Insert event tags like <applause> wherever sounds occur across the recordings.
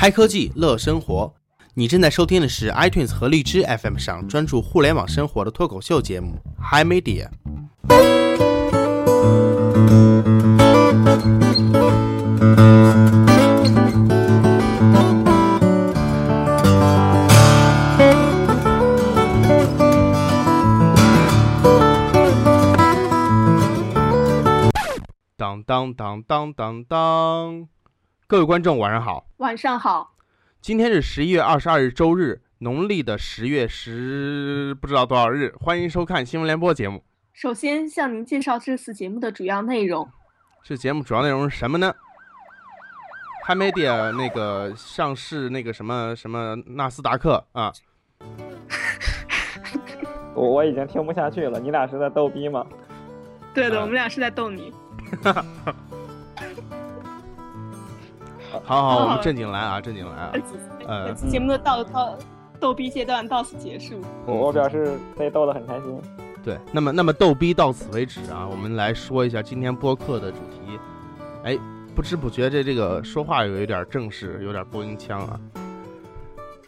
嗨科技乐生活，你正在收听的是 iTunes 和荔枝 FM 上专注互联网生活的脱口秀节目《Hi Media》。当当当当当当，各位观众晚上好，晚上好，今天是十一月二十二日周日，农历的十月十不知道多少日，欢迎收看新闻联播节目。首先向您介绍这次节目的主要内容。这节目主要内容是什么呢？Hi Media 那个上市那个什么什么纳斯达克啊，我 <laughs> 我已经听不下去了，你俩是在逗逼吗？对的，啊我们俩是在逗你。<laughs> 好好，我们正经来啊，正经来啊。呃节目的到到逗逼阶段到此结束。我我表示被逗得很开心。对，那么那么逗逼到此为止啊，我们来说一下今天播客的主题。哎，不知不觉这这个说话有一点正式，有点播音腔啊。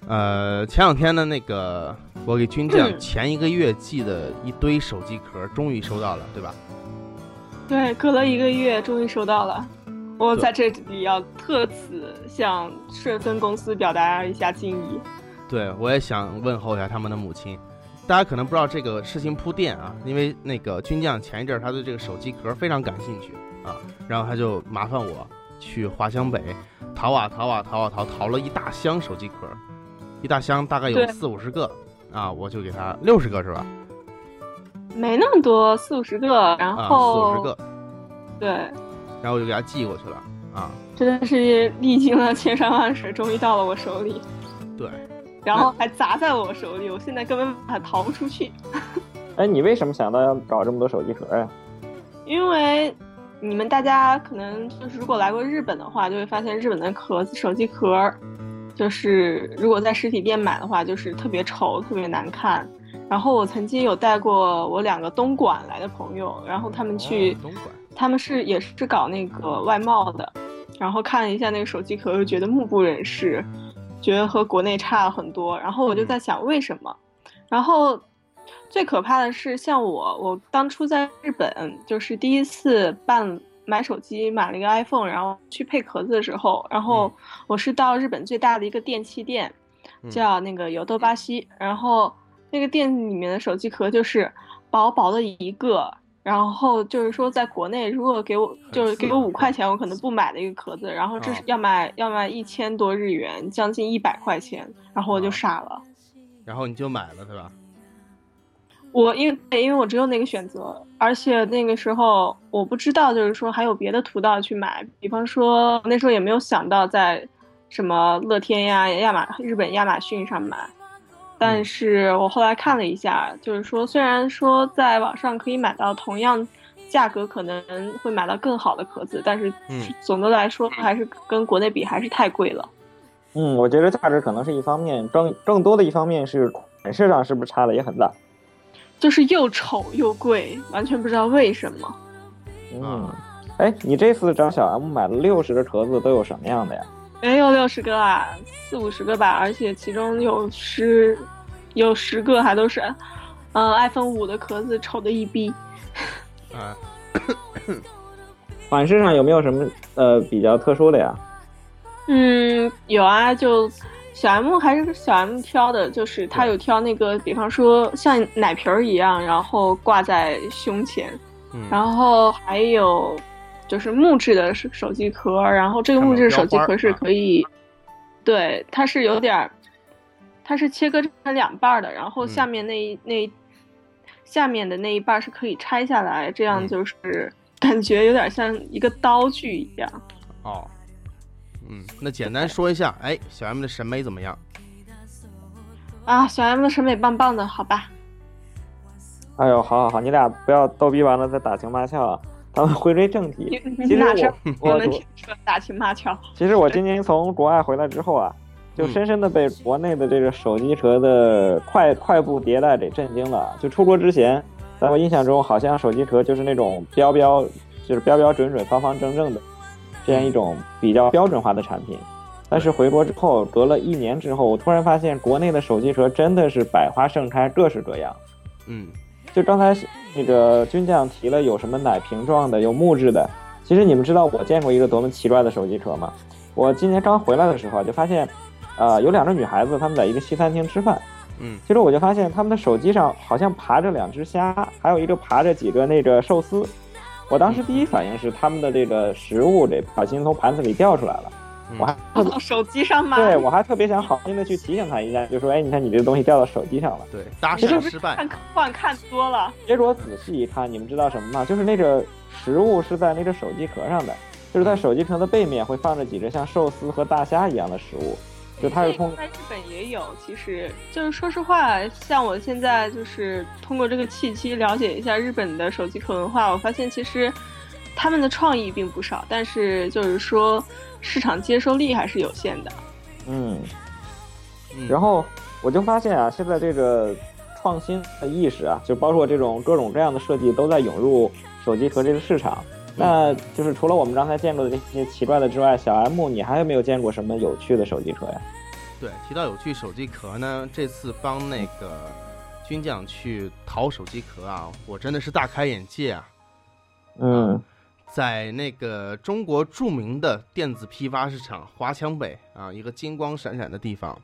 呃，前两天呢，那个我给军将前一个月寄的一堆手机壳，终于收到了，对吧？对，隔了一个月，终于收到了。我在这里要特此向顺丰公司表达一下敬意。对，我也想问候一下他们的母亲。大家可能不知道这个事情铺垫啊，因为那个军将前一阵儿他对这个手机壳非常感兴趣啊，然后他就麻烦我去华强北淘啊淘啊淘啊淘，淘了一大箱手机壳，一大箱大概有四五十个啊，我就给他六十个是吧？没那么多，四五十个，然啊，四后、五十个，对，然后我就给他寄过去了啊，真的是历经了千山万水，终于到了我手里，对，然后还砸在我手里，我现在根本把它逃不出去。<laughs> 哎，你为什么想到要搞这么多手机壳呀？因为你们大家可能就是如果来过日本的话，就会发现日本的壳子手机壳，就是如果在实体店买的话，就是特别丑、特别难看。然后我曾经有带过我两个东莞来的朋友，然后他们去哦，东莞，他们是也是搞那个外贸的，然后看了一下那个手机壳，又觉得目不忍视，觉得和国内差了很多。然后我就在想为什么，然后最可怕的是，像我，我当初在日本就是第一次办买手机，买了一个 iPhone，然后去配壳子的时候，然后我是到日本最大的一个电器店，嗯。叫那个有豆巴西，然后那个店里面的手机壳就是薄薄的一个，然后就是说在国内如果给我就是给我五块钱，我可能不买的一个壳子，然后这是哦要卖要卖一千多日元，将近一百块钱，然后我就哦傻了。然后你就买了对吧？我因为因为我只有那个选择，而且那个时候我不知道，就是说还有别的途道去买，比方说那时候也没有想到在什么乐天呀、亚马日本亚马逊上买，但是我后来看了一下，就是说虽然说在网上可以买到同样价格可能会买到更好的壳子，但是嗯总的来说还是跟国内比还是太贵了。嗯，我觉得价值可能是一方面，更更多的一方面是款式上是不是差的也很大？就是又丑又贵，完全不知道为什么。嗯啊，哎，你这次找小 M 买了六十个壳子，都有什么样的呀？没有六十个啊，四五十个吧，而且其中有十有十个还都是，嗯、i p h o n e 五的壳子丑的一逼。啊，<coughs> 款式上有没有什么呃比较特殊的呀？嗯，有啊，就小 M 还是小 M 挑的，就是他有挑那个，比方说像奶瓶儿一样，然后挂在胸前，嗯，然后还有就是木质的手手机壳，然后这个木质手机壳是可以，对，它是有点儿，它是切割成两半儿的，然后嗯下面那一、那一下面的那一半儿是可以拆下来，这样嗯就是 <laughs> 感觉有点像一个刀具一样。哦，嗯，那简单说一下，哎，小 M 的审美怎么样？啊，小 M 的审美棒棒的，好吧？哎呦，好好好，你俩不要逗逼完了再打情骂俏啊！咱们回归正题。其实我我我能听出打情骂俏？其实我今年从国外回来之后啊，就深深的被国内的这个手机壳的快快步迭代给震惊了。就出国之前，在我印象中，好像手机壳就是那种标标，就是标标准准、方方正正的这样一种比较标准化的产品。但是回国之后，隔了一年之后，我突然发现国内的手机壳真的是百花盛开，各式各样。嗯，就刚才那个军将提了有什么奶瓶状的，有木质的。其实你们知道我见过一个多么奇怪的手机壳吗？我今年刚回来的时候就发现，呃，有两个女孩子她们在一个西餐厅吃饭。嗯，其实我就发现她们的手机上好像爬着两只虾，还有一个爬着几个那个寿司。我当时第一反应是他们的这个食物这不小心从盘子里掉出来了。我还放到手机上吗？对我还特别想好心的去提醒他一下，就说：“哎，你看你这个东西掉到手机上了。”对，搭是讪失败。看科幻看多了。结果仔细一看，你们知道什么吗？就是那个食物是在那个手机壳上的，就是在手机壳的背面会放着几只像寿司和大虾一样的食物。就它是通在日本也有，其实就是说实话，像我现在就是通过这个契机了解一下日本的手机壳文化，我发现其实他们的创意并不少，但是就是说市场接受力还是有限的。嗯，嗯然后我就发现啊，现在这个创新的意识啊，就包括这种各种各样的设计都在涌入手机壳这个市场。那就是除了我们刚才见过的这些奇怪的之外，小 M，你还有没有见过什么有趣的手机壳呀？对，提到有趣手机壳呢，这次帮那个军将去淘手机壳啊，我真的是大开眼界啊！嗯在那个中国著名的电子批发市场华强北啊，一个金光闪闪的地方，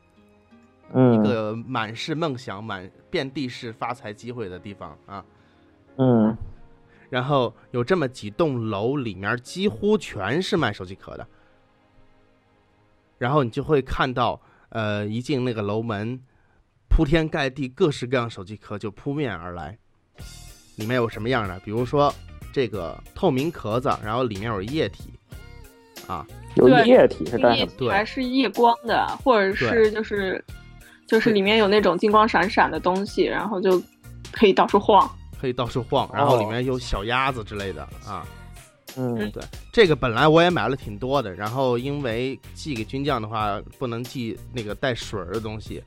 一嗯个满是梦想、满遍地是发财机会的地方啊。嗯然后有这么几栋楼，里面几乎全是卖手机壳的。然后你就会看到，呃，一进那个楼门，铺天盖地各式各样手机壳就扑面而来。里面有什么样的？比如说这个透明壳子，然后里面有液体，啊，有对液体是干什液么？对还是夜光的，或者是就是就是里面有那种金光闪闪的东西，然后就可以到处晃。可以到处晃，然后里面有小鸭子之类的啊。嗯对，这个本来我也买了挺多的，然后因为寄给军将的话不能寄那个带水儿的东西，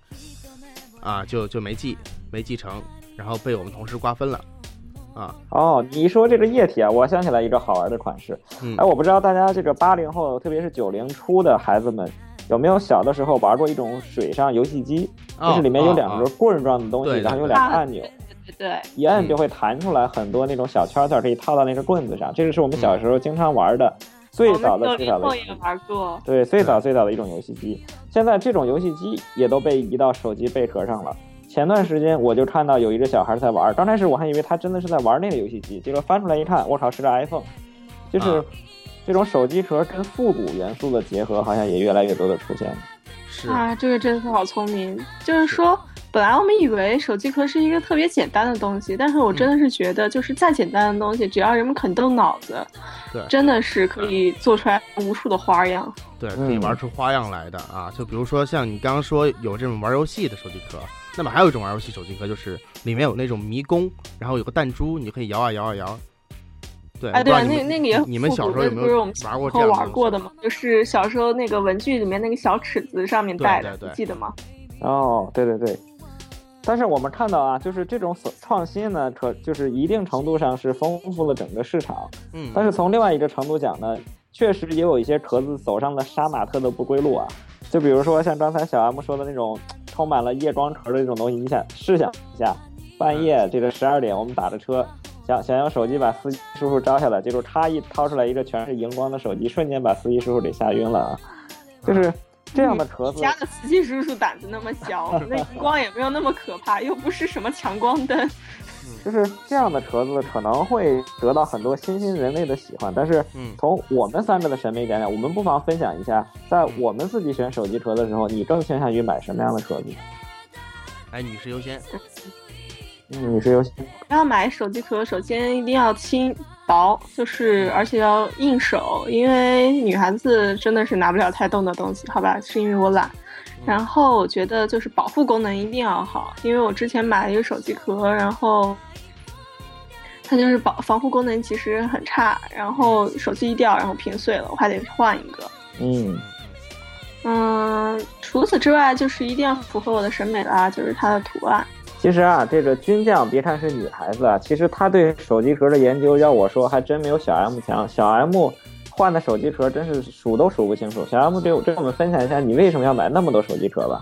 啊，就就没寄，没寄成，然后被我们同事瓜分了，啊，哦，你一说这个液体啊，我想起来一个好玩的款式。嗯哎，我不知道大家这个八零后，特别是九零初的孩子们，有没有小的时候玩过一种水上游戏机？就是里面有两哦个棍儿状的东西，然后有两个按钮，对对一按就会弹出来很多那种小圈圈，可以套到那个棍子上。这个是我们小时候经常玩的，最早的最早的九零后也玩过。对最早最早的一种游戏机。现在这种游戏机也都被移到手机贝壳上了。前段时间我就看到有一个小孩在玩，刚开始我还以为他真的是在玩那个游戏机，结果翻出来一看，我靠，是个 iPhone，就是啊这种手机壳跟复古元素的结合，好像也越来越多的出现了。是，啊，这个真的是好聪明。就是说，本来我们以为手机壳是一个特别简单的东西，但是我真的是觉得，就是再简单的东西，只要人们肯动脑子，对真的是可以做出来无数的花样。对，可以嗯玩出花样来的啊。就比如说像你刚刚说有这种玩游戏的手机壳，那么还有一种玩游戏手机壳，就是里面有那种迷宫，然后有个弹珠，你就可以摇啊摇啊摇。对，哎，对啊，那那个也很你们小时候有没有玩过这样的玩过的吗？就是小时候那个文具里面那个小尺子上面带的，对对你记得吗？哦，对对对。但是我们看到啊，就是这种所创新呢，可就是一定程度上是丰富了整个市场。嗯，但是从另外一个程度讲呢，确实也有一些壳子走上了杀马特的不归路啊。就比如说像刚才小 M 说的那种充满了夜光壳的这种东西，你想试想一下，半夜这个十二点我们打着车，想想用手机把司机叔叔招下来，结果他一掏出来一个全是荧光的手机，瞬间把司机叔叔给吓晕了啊！就是这样的壳子，家的司机叔叔胆子那么小，<laughs> 那荧光也没有那么可怕，又不是什么强光灯。就是这样的壳子可能会得到很多新兴人类的喜欢，但是嗯。从我们三个的审美点讲，我们不妨分享一下，在我们自己选手机壳的时候，你更倾向于买什么样的壳子？哎，女士优先，嗯，你是游戏，要买手机壳，首先一定要轻薄，就是而且要硬手，因为女孩子真的是拿不了太重的东西，好吧？是因为我懒。然后我觉得就是保护功能一定要好，因为我之前买了一个手机壳，然后它就是保防护功能其实很差，然后手机一掉，然后屏碎了，我还得换一个。嗯嗯，除此之外，就是一定要符合我的审美啦，就是它的图案。其实啊，这个军将别看是女孩子啊，其实她对手机壳的研究，要我说还真没有小 M 强。小 M 换的手机壳真是数都数不清楚。小 M 给我跟我们分享一下，你为什么要买那么多手机壳吧？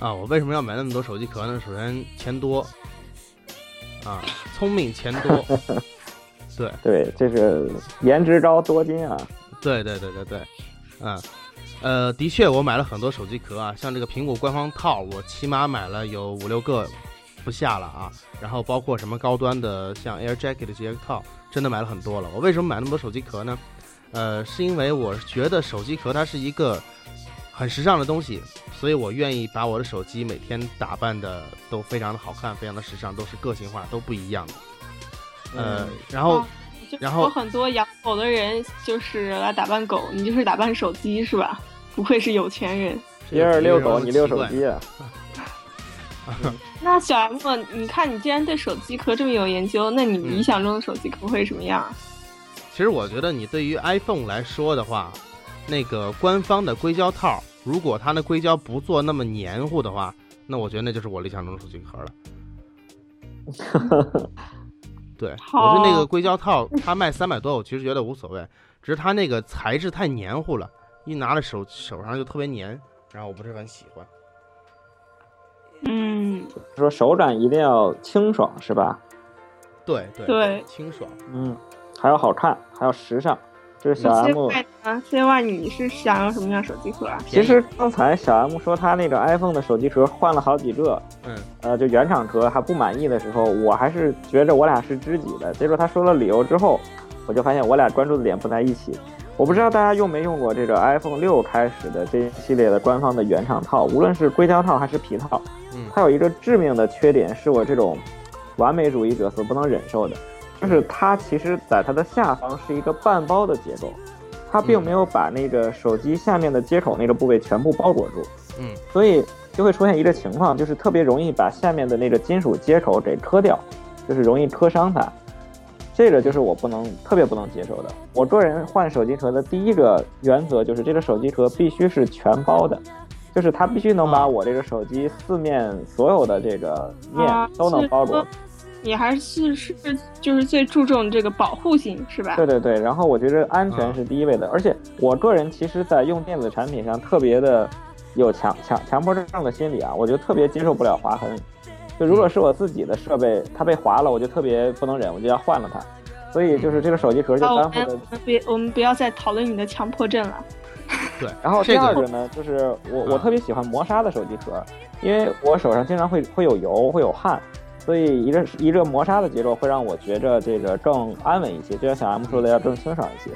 啊，我为什么要买那么多手机壳呢？首先钱多，啊，聪明钱多，<laughs> 对对，这个颜值高多金啊。对对对对对，嗯，呃，的确我买了很多手机壳啊，像这个苹果官方套，我起码买了有五六个不下了啊。然后包括什么高端的，像 Air Jacket 这些套，真的买了很多了。我为什么买那么多手机壳呢？呃，是因为我觉得手机壳它是一个很时尚的东西，所以我愿意把我的手机每天打扮的都非常的好看，非常的时尚，都是个性化，都不一样的。呃，然后。然后很多养狗的人就是来打扮狗，你就是打扮手机是吧？不愧是有钱人。别人遛狗，你遛手机啊？那小 M，你看你既然对手机壳这么有研究，那你理想中的手机壳会什么样？其实我觉得你对于 iPhone 来说的话，那个官方的硅胶套，如果它的硅胶不做那么黏糊的话，那我觉得那就是我理想中的手机壳了。<laughs> 对，我是那个硅胶套，它卖三百多，我其实觉得无所谓，只是它那个材质太黏糊了，一拿在手手上就特别黏，然后我不是很喜欢。嗯，说手感一定要清爽，是吧？对对对，清爽，嗯，还要好看，还要时尚。就是小 M 啊，C Y，你是想要什么样手机壳啊？其实刚才小 M 说他那个 iPhone 的手机壳换了好几个，嗯，呃，就原厂壳还不满意的时候，我还是觉着我俩是知己的。结果他说了理由之后，我就发现我俩关注的点不在一起。我不知道大家用没用过这个 iPhone 六开始的这一系列的官方的原厂套，无论是硅胶套还是皮套，嗯，它有一个致命的缺点，是我这种完美主义者所不能忍受的。就是它其实，在它的下方是一个半包的结构，它并没有把那个手机下面的接口那个部位全部包裹住，嗯，所以就会出现一个情况，就是特别容易把下面的那个金属接口给磕掉，就是容易磕伤它，这个就是我不能特别不能接受的。我个人换手机壳的第一个原则就是这个手机壳必须是全包的，就是它必须能把我这个手机四面所有的这个面都能包裹。你还是是就是最注重这个保护性是吧？对对对，然后我觉得安全是第一位的，而且我个人其实，在用电子产品上特别的有强强强迫症的心理啊，我就特别接受不了划痕。就如果是我自己的设备，它被划了，我就特别不能忍，我就要换了它。所以就是这个手机壳就担负的。别，我们不要再讨论你的强迫症了。<laughs> 对，然后第二个呢，就是我我特别喜欢磨砂的手机壳，因为我手上经常会会有油，会有汗。所以一个一个磨砂的结构会让我觉着这个更安稳一些，就像小 M 说的要更清爽一些。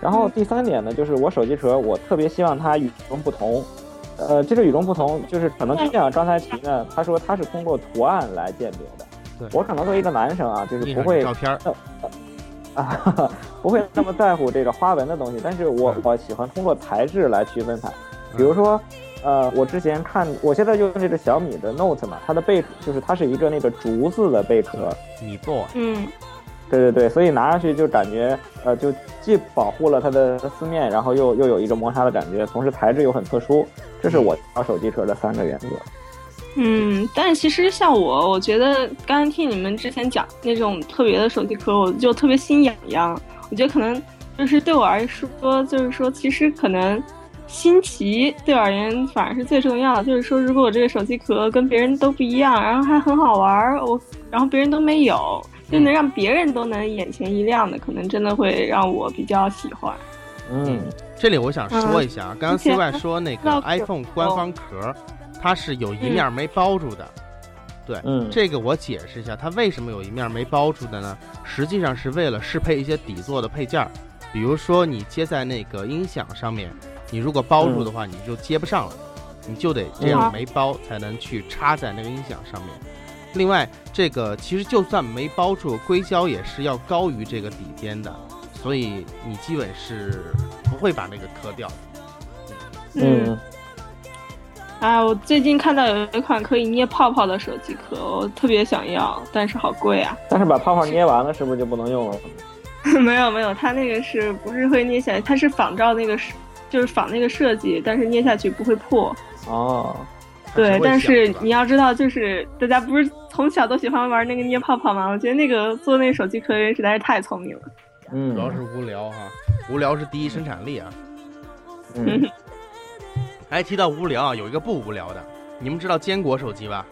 然后第三点呢，就是我手机壳我特别希望它与众不同。呃，这个与众不同就是可能就像刚才提的，他说他是通过图案来鉴别的。对，我可能作为一个男生啊，就是不会照片啊，<laughs> 不会那么在乎这个花纹的东西，但是我我喜欢通过材质来区分它，比如说。呃，我之前看，我现在用这个小米的 Note 嘛，它的背就是它是一个那个竹子的贝壳，米 boy，嗯，对对对，所以拿上去就感觉，呃，就既保护了它的四面，然后又又有一个磨砂的感觉，同时材质又很特殊，这是我挑手机壳的三个原则。嗯，但其实像我，我觉得刚刚听你们之前讲那种特别的手机壳，我就特别心痒痒。我觉得可能就是对我而说，就是说其实可能。新奇对我而言反而是最重要的，就是说，如果我这个手机壳跟别人都不一样，然后还很好玩，我然后别人都没有，就能让别人都能眼前一亮的，可能真的会让我比较喜欢。嗯，这里我想说一下，刚刚 C Y 说那个 iPhone 官方壳，它是有一面没包住的。对，嗯，这个我解释一下，它为什么有一面没包住的呢？实际上是为了适配一些底座的配件，比如说你接在那个音响上面。你如果包住的话，你就接不上了，你就得这样没包才能去插在那个音响上面。另外，这个其实就算没包住，硅胶也是要高于这个底边的，所以你基本是不会把那个磕掉。嗯。啊，我最近看到有一款可以捏泡泡的手机壳，我特别想要，但是好贵啊。但是把泡泡捏完了，是不是就不能用了？<laughs> 没有没有，它那个是不是会捏起来？它是仿照那个。就是仿那个设计，但是捏下去不会破哦。对，但是你要知道，就是大家不是从小都喜欢玩那个捏泡泡吗？我觉得那个做那个手机壳的人实在是太聪明了。嗯，主要是无聊哈。无聊是第一生产力啊。嗯，<laughs> 哎，提到无聊啊，有一个不无聊的，你们知道坚果手机吧？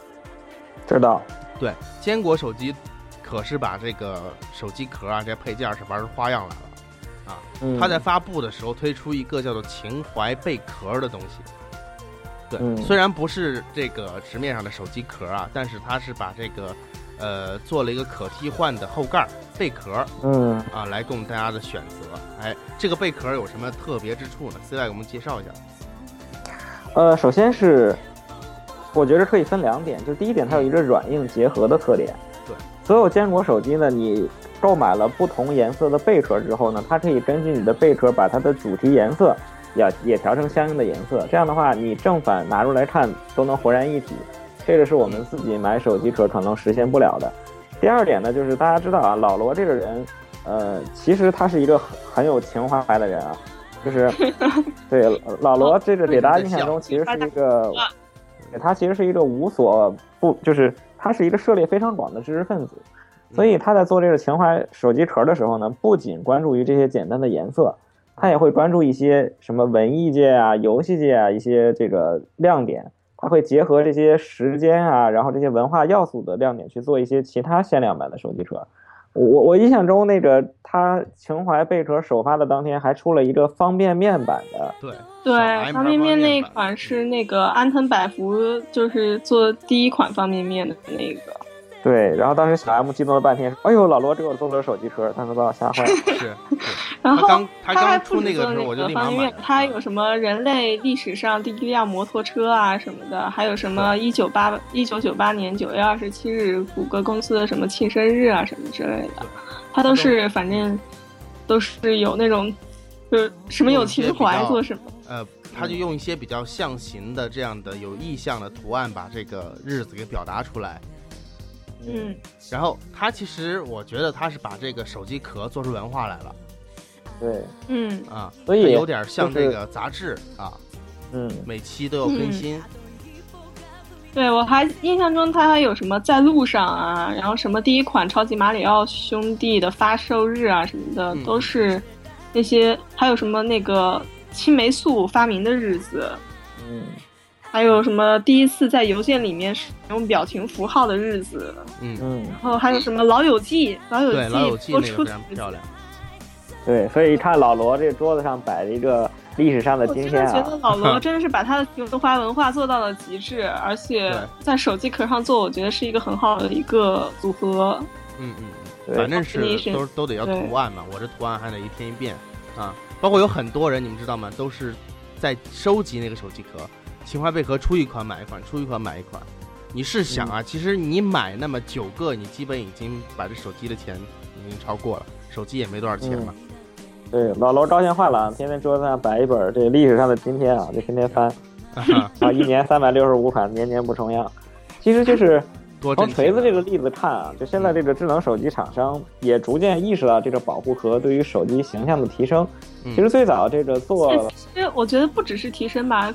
知道。对，坚果手机可是把这个手机壳啊，这些配件是玩出花样来了。啊，嗯它在发布的时候推出一个叫做情怀贝壳的东西。对，嗯虽然不是这个直面上的手机壳啊，但是它是把这个呃做了一个可替换的后盖儿贝壳嗯啊，来供大家的选择。哎，这个贝壳有什么特别之处呢？C Y 给我们介绍一下。呃，首先是我觉得可以分两点，就第一点，它有一个软硬结合的特点。对，所有坚果手机呢，你购买了不同颜色的贝壳之后呢，它可以根据你的贝壳把它的主题颜色也也调成相应的颜色。这样的话，你正反拿出来看都能浑然一体。这个是我们自己买手机壳可能实现不了的。第二点呢，就是大家知道啊，老罗这个人，呃，其实他是一个很很有情怀的人啊，就是 <laughs> 对老罗这个给大家印象中其实是一个，对他其实是一个无所不，就是他是一个涉猎非常广的知识分子，所以他在做这个情怀手机壳的时候呢，不仅关注于这些简单的颜色，他也会关注一些什么文艺界啊、游戏界啊一些这个亮点。他会结合这些时间啊，然后这些文化要素的亮点去做一些其他限量版的手机壳。我我印象中，那个他情怀贝壳首发的当天还出了一个方便面版的，对对方便面那一款是那个安藤百福，就是做第一款方便面的那个。对。然后当时小 M 激动了半天，说：“哎呦，老罗给我做了手机壳，当时把我吓坏了。是是，<laughs> 然后刚他刚还出那个时候，我就立马买了，。它有什么人类历史上第一辆摩托车啊什么的，还有什么一九八一九九八年九月二十七日谷歌公司的什么庆生日啊什么之类的，他都是反正都是有那种就是什么有情怀做什么。呃，他就用一些比较象形的这样的有意象的图案，把这个日子给表达出来。嗯，然后他其实我觉得他是把这个手机壳做出文化来了。对，嗯，啊，所以有点像这个杂志啊，嗯，每期都有更新。对我还印象中它还有什么在路上啊，然后什么第一款超级马里奥兄弟的发售日啊什么的，嗯。都是那些还有什么那个青霉素发明的日子，嗯，还有什么第一次在邮件里面使用表情符号的日子，嗯，嗯，然后还有什么老友记，老友记，老友记播那个非常漂亮。对。所以一看老罗这桌子上摆了一个历史上的我今天真的觉得啊，老罗 <laughs> 真的是把他的中华文化做到了极致，而且在手机壳上做，我觉得是一个很好的一个组合。嗯嗯反正是都都得要图案嘛，我这图案还得一天一变啊。包括有很多人，你们知道吗？都是在收集那个手机壳，情怀贝壳出一款买一款，出一款买一款。你试想啊，其实你买那么九个，你基本已经把这手机的钱已经超过了，手机也没多少钱嘛。对，老楼高兴坏了，天天桌子上摆一本这历史上的今天啊，就天天翻啊，<laughs> 啊，一年三百六十五款，年年不重样。其实就是从锤子这个例子看啊，就现在这个智能手机厂商也逐渐意识到这个保护壳对于手机形象的提升。嗯其实最早这个做其实我觉得不只是提升吧，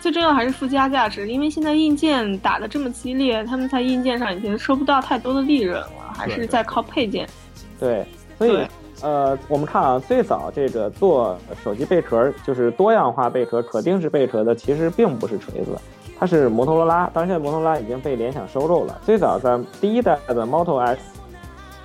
最重要还是附加价值，因为现在硬件打的这么激烈，他们在硬件上已经收不到太多的利润了，还是在靠配件。对，所以呃，我们看啊，最早这个做手机贝壳就是多样化贝壳、可定制贝壳的，其实并不是锤子，它是摩托罗拉。当然，现在摩托罗拉已经被联想收购了。最早在第一代的 Moto X，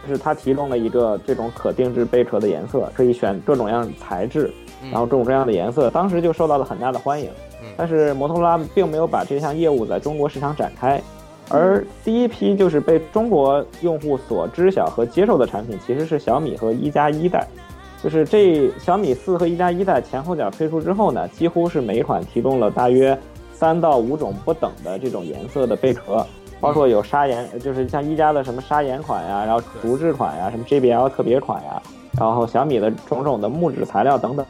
就是它提供了一个这种可定制贝壳的颜色，可以选各种各样材质，嗯然后各种各样的颜色，当时就受到了很大的欢迎。嗯但是摩托罗拉并没有把这项业务在中国市场展开，而第一批就是被中国用户所知晓和接受的产品，其实是小米和一加一代。就是这小米四和一加一代前后脚推出之后呢，几乎是每一款提供了大约三到五种不等的这种颜色的贝壳，包括有砂岩，就是像一加的什么砂岩款呀，然后竹制款呀，什么 JBL 特别款呀，然后小米的种种的木质材料等等。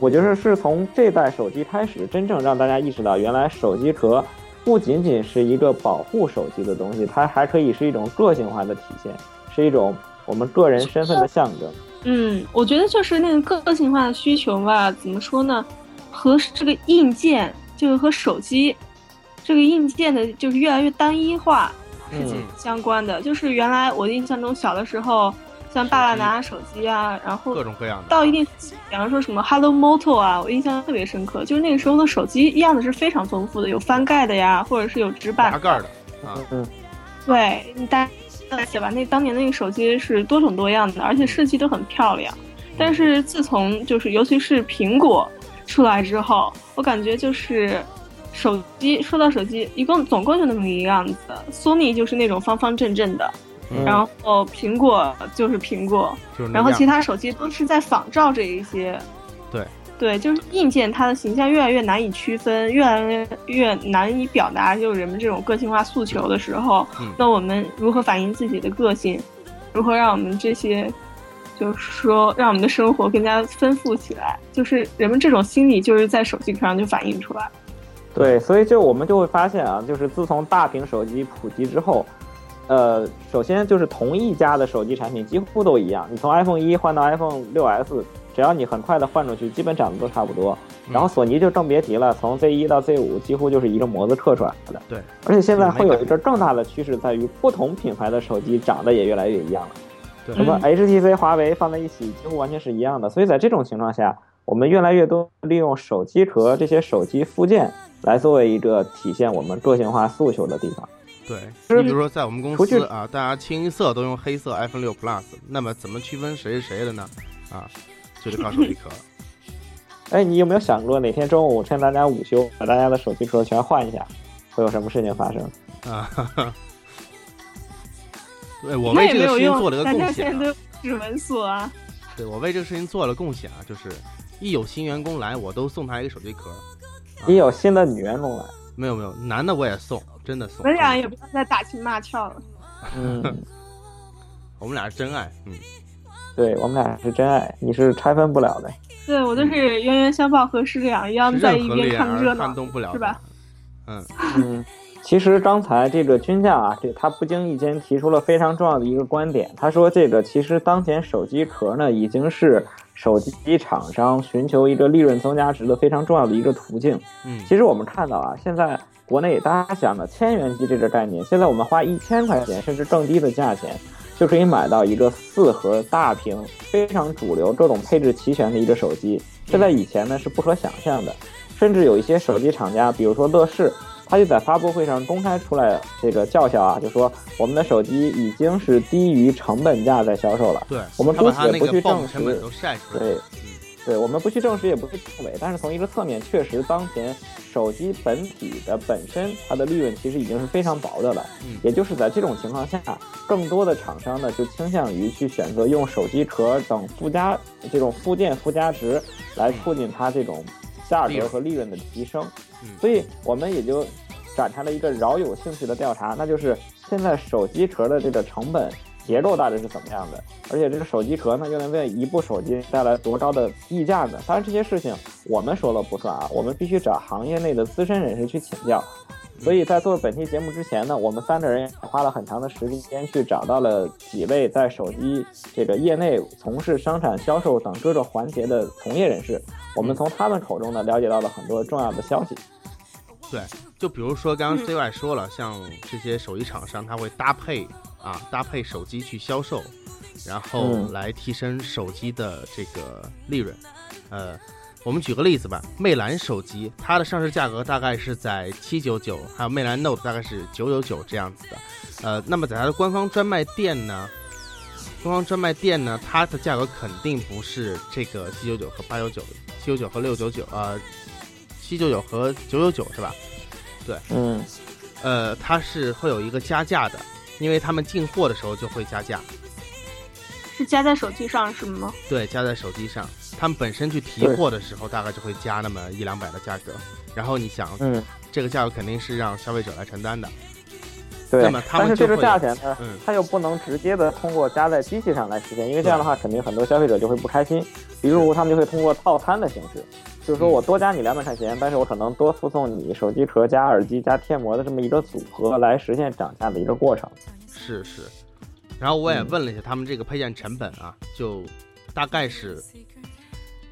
我觉得是从这代手机开始，真正让大家意识到，原来手机壳不仅仅是一个保护手机的东西，它还可以是一种个性化的体现，是一种我们个人身份的象征。嗯，我觉得就是那个个性化的需求吧，怎么说呢？和这个硬件，就是和手机这个硬件的，就是越来越单一化是嗯相关的。就是原来我印象中小的时候，像爸爸拿手机啊，然后各种各样的。到一定，比方说什么 Hello Moto 啊，我印象特别深刻，就是那个时候的手机样子是非常丰富的，有翻盖的呀，或者是有直板滑盖的啊。嗯，对，你大家写吧，那当年那个手机是多种多样的，而且设计都很漂亮。但是自从就是尤其是苹果出来之后，我感觉就是手机说到手机，一共总共就那么一个样子。索尼就是那种方方正正的，嗯然后苹果就是苹果，然后其他手机都是在仿照这一些。对对，就是硬件它的形象越来越难以区分，越来越越难以表达，就是人们这种个性化诉求的时候，嗯那我们如何反映自己的个性？如何让我们这些，就是说让我们的生活更加丰富起来？就是人们这种心理，就是在手机壳上就反映出来。对，所以就我们就会发现啊，就是自从大屏手机普及之后，呃，首先就是同一家的手机产品几乎都一样，你从 iPhone 一换到 iPhone 六 S，只要你很快的换出去，基本长得都差不多。然后索尼就更别提了，从 Z 一到 Z 五几乎就是一个模子刻出来的。对，而且现在会有一个更大的趋势，在于不同品牌的手机长得也越来越一样了。对什么 HTC、华为放在一起，几乎完全是一样的。所以在这种情况下，我们越来越多利用手机壳这些手机附件来作为一个体现我们个性化诉求的地方。对，你比如说在我们公司啊，大家清一色都用黑色 iPhone 六 Plus，那么怎么区分谁是谁的呢？啊，就得靠手机壳。<laughs> 哎，你有没有想过哪天中午趁大家午休，把大家的手机壳全换一下，会有什么事情发生？啊，哈哈。对我为这个事情做了个贡献啊、家现在都指纹锁啊。对我为这个事情做了贡献啊，就是一有新员工来，我都送他一个手机壳。一有新的女员工来，没有没有，男的我也送，真的怂。我们俩也不要再打情骂俏了。嗯，<laughs> 我们俩是真爱，嗯，对我们俩是真爱，你是拆分不了的。对我都是冤冤相报何时了，一样在一边看热闹撼。动不了是吧？嗯，嗯，其实刚才这个军将啊，这他不经意间提出了非常重要的一个观点。他说，这个其实当前手机壳呢，已经是手机厂商寻求一个利润增加值的非常重要的一个途径。嗯，其实我们看到啊，现在国内大家想的千元机这个概念，现在我们花一千块钱甚至更低的价钱，就可以买到一个四核大屏、非常主流、各种配置齐全的一个手机。这在以前呢是不可想象的，甚至有一些手机厂家，比如说乐视，他就在发布会上公开出来这个叫嚣啊，就说我们的手机已经是低于成本价在销售了。对，我们姑且不去证实成本都晒出来对对我们不去证实，也不去证伪，但是从一个侧面，确实当前手机本体的本身，它的利润其实已经是非常薄的了。嗯也就是在这种情况下，更多的厂商呢就倾向于去选择用手机壳等附加这种附件附加值来促进它这种价格和利润的提升。嗯所以我们也就展开了一个饶有兴趣的调查，那就是现在手机壳的这个成本结构到底是怎么样的，而且这个手机壳呢又能为一部手机带来多高的溢价呢？当然这些事情我们说了不算啊，我们必须找行业内的资深人士去请教。所以在做本期节目之前呢，我们三个人也花了很长的时间去找到了几位在手机这个业内从事生产、销售等各个环节的从业人士，我们从他们口中呢了解到了很多重要的消息。对，就比如说刚刚嗯 CY 说了，像这些手机厂商，他会搭配啊搭配手机去销售，然后嗯来提升手机的这个利润。呃，我们举个例子吧，魅蓝手机它的上市价格大概是在七九九，还有魅蓝 Note 大概是九九九这样子的。呃，那么在它的官方专卖店呢，官方专卖店呢，它的价格肯定不是这个七九九和八九九，七九九和六九九啊，七九九和九九九是吧？对嗯呃，它是会有一个加价的，因为他们进货的时候就会加价，是加在手机上是吗？对，加在手机上。他们本身去提货的时候，大概就会加那么一两百的价格。然后你想，嗯，这个价格肯定是让消费者来承担的。对那么。他但是这个们就会价钱呢，嗯，它又不能直接的通过加在机器上来实现，因为这样的话，肯定很多消费者就会不开心。比如他们就会通过套餐的形式，就是说我多加你两百块钱，但是我可能多附送你手机壳加耳机加贴膜的这么一个组合，来实现涨价的一个过程。是是。然后我也嗯问了一下他们这个配件成本啊，就大概是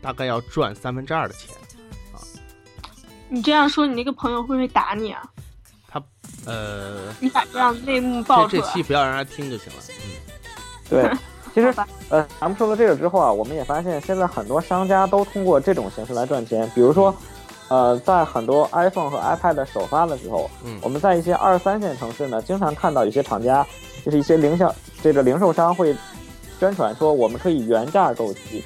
大概要赚三分之二的钱啊。你这样说，你那个朋友会不会打你啊？他呃，你把这样内幕爆出来这这期，不要让他听就行了。嗯，对，<laughs> 其实呃，咱们说到这个之后啊，我们也发现现在很多商家都通过这种形式来赚钱，比如说。呃，在很多 iPhone 和 iPad 首发的时候，嗯。我们在一些二三线城市呢，经常看到一些厂家，就是一些零销这个零售商会宣传说，我们可以原价购机，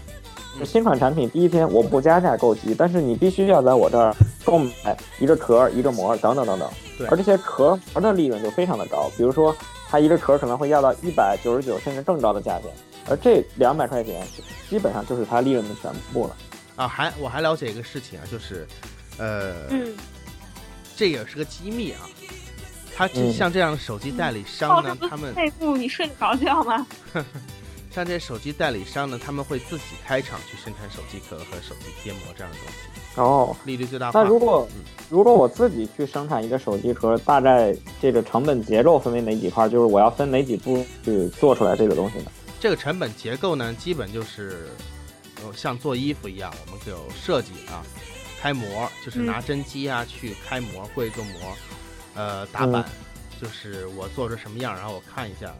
就新款产品第一天我不加价购机，但是你必须要在我这儿购买一个壳、一个膜等等等等。对。而这些壳膜的利润就非常的高，比如说它一个壳可能会要到一百九十九甚至更高的价钱，而这两百块钱基本上就是它利润的全部了。啊，还我还了解一个事情啊，就是，呃，嗯，这也是个机密啊。它这嗯像这样的手机代理商呢着，他们内部你睡得着觉吗？<laughs> 像这些手机代理商呢，他们会自己开厂去生产手机壳和手机贴膜这样的东西，哦，利率最大化。那如果嗯如果我自己去生产一个手机壳，大概这个成本结构分为哪几块？就是我要分哪几步去做出来这个东西呢？这个成本结构呢，基本就是，呃，像做衣服一样，我们有设计啊，开模，就是拿针机啊、去开模，会做模，呃，打版，就是我做成什么样，然后我看一下，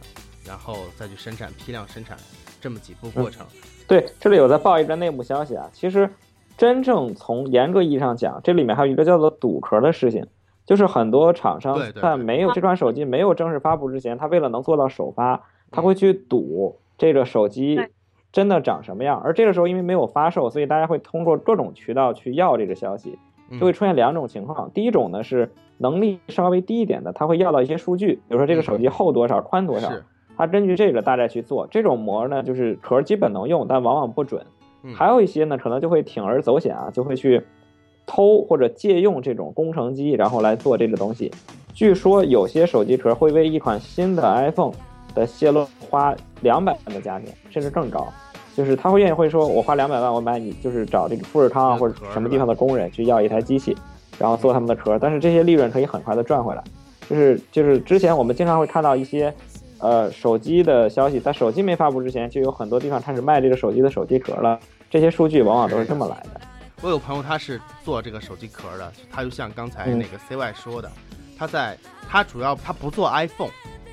然后再去生产，批量生产，这么几步过程。对，这里有在报一个内幕消息啊。其实，真正从严格意义上讲，这里面还有一个叫做赌壳的事情，就是很多厂商在没有这款手机没有正式发布之前，他为了能做到首发，他会去赌这个手机真的长什么样。而这个时候因为没有发售，所以大家会通过各种渠道去要这个消息，嗯就会出现两种情况。第一种呢是能力稍微低一点的，他会要到一些数据，比如说这个手机厚多少、宽多少，是，他根据这个大概去做。这种膜呢，就是壳基本能用，但往往不准。嗯还有一些呢，可能就会铤而走险啊，就会去偷或者借用这种工程机，然后来做这个东西。据说有些手机壳会为一款新的 iPhone 的泄露花两百万的价钱，甚至更高。就是他会愿意会说，我花两百万，我买你就是找这个富士康啊或者什么地方的工人去要一台机器，然后做他们的壳，但是这些利润可以很快的赚回来。就是就是之前我们经常会看到一些，呃，手机的消息，在手机没发布之前，就有很多地方开始卖这个手机的手机壳了。这些数据往往都是这么来的。我有朋友他是做这个手机壳的，他就像刚才嗯那个 CY 说的，他在他主要他不做 iPhone，